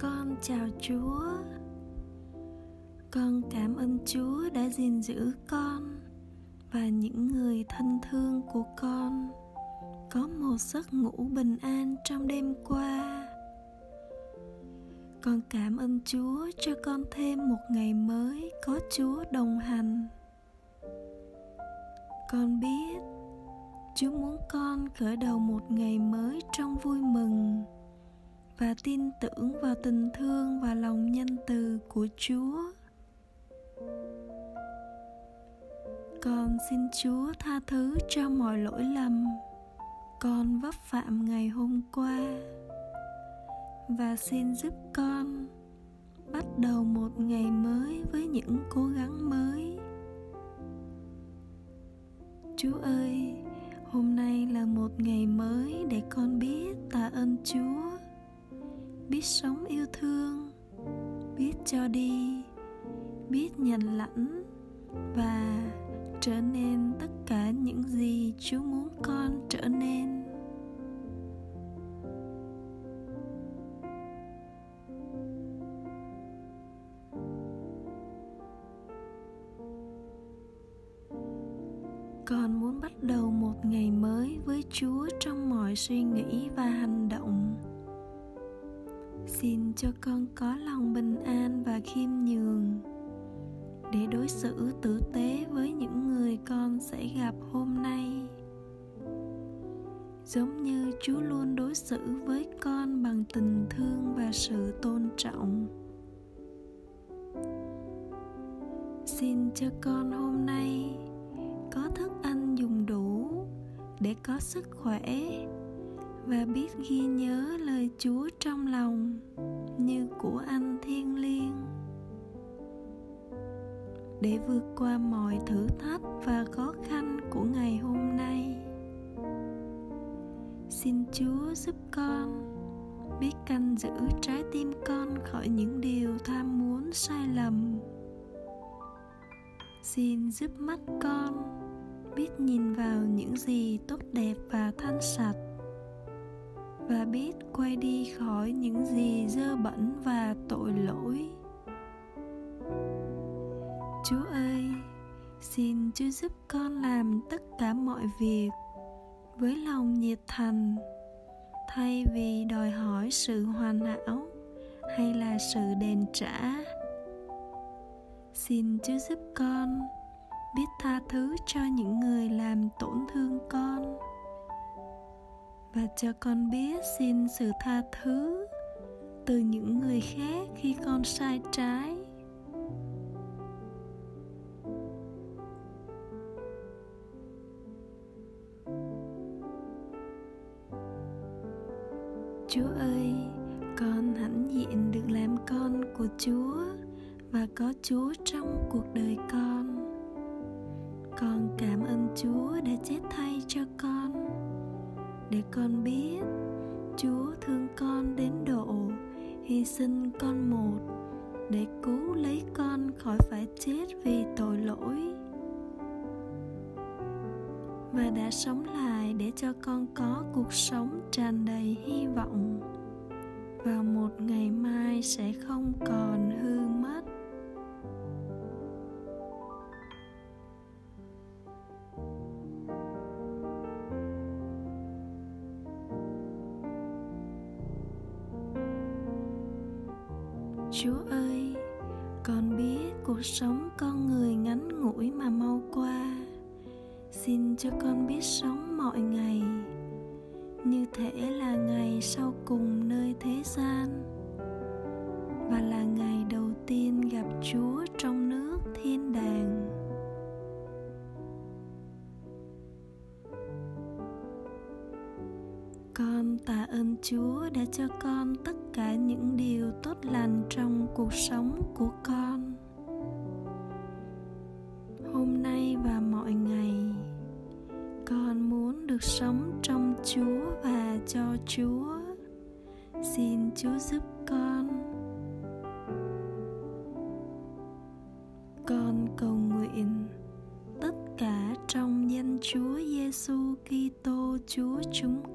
con chào chúa. Con cảm ơn chúa đã gìn giữ con và những người thân thương của con. Có một giấc ngủ bình an trong đêm qua. Con cảm ơn chúa cho con thêm một ngày mới có chúa đồng hành con biết. Chúa muốn con khởi đầu một ngày mới trong vui mừng và tin tưởng vào tình thương và lòng nhân từ của chúa. Con xin chúa tha thứ cho mọi lỗi lầm con vấp phạm ngày hôm qua và xin giúp con bắt đầu một ngày mới với những cố gắng mới chúa ơi, hôm nay là một ngày mới để con biết tạ ơn chúa, biết sống yêu thương, biết cho đi, biết nhận lãnh và trở nên tất cả những gì chúa muốn con trở nên. Con muốn bắt đầu một ngày mới với chúa trong mọi suy nghĩ và hành động. Xin cho con có lòng bình an và khiêm nhường. Để đối xử tử tế với những người con sẽ gặp hôm nay. Giống như chúa luôn đối xử với con bằng tình thương và sự tôn trọng. Xin cho con hôm nay có thức ăn dùng đủ để có sức khỏe và biết ghi nhớ lời chúa trong lòng như của anh thiên liêng. Để vượt qua mọi thử thách và khó khăn của ngày hôm nay, xin chúa giúp con biết canh giữ trái tim con khỏi những điều tham muốn sai lầm. Xin giúp mắt con biết nhìn vào những gì tốt đẹp và thanh sạch, và biết quay đi khỏi những gì dơ bẩn và tội lỗi. Chúa ơi, xin chúa giúp con làm tất cả mọi việc với lòng nhiệt thành, thay vì đòi hỏi sự hoàn hảo hay là sự đền trả. Xin chúa giúp con biết tha thứ cho những người làm tổn thương con. Và cho con biết xin sự tha thứ từ những người khác khi con sai trái. Chúa ơi, con hãnh diện được làm con của chúa và có chúa trong cuộc đời con con cảm ơn chúa đã chết thay cho con, để con biết chúa thương con đến độ hy sinh con một, để cứu lấy con khỏi phải chết vì tội lỗi. Và đã sống lại để cho con có cuộc sống tràn đầy hy vọng. Và một ngày mai sẽ không còn hư mất. Chúa ơi, con biết cuộc sống con người ngắn ngủi mà mau qua. Xin cho con biết sống mọi ngày, như thể là ngày sau cùng nơi thế gian, và là ngày đầu Chúa đã cho con tất cả những điều tốt lành trong cuộc sống của con. Hôm nay và mọi ngày, con muốn được sống trong Chúa và cho Chúa. Xin Chúa giúp con. Con cầu nguyện tất cả trong danh Chúa Giêsu Kitô Chúa chúng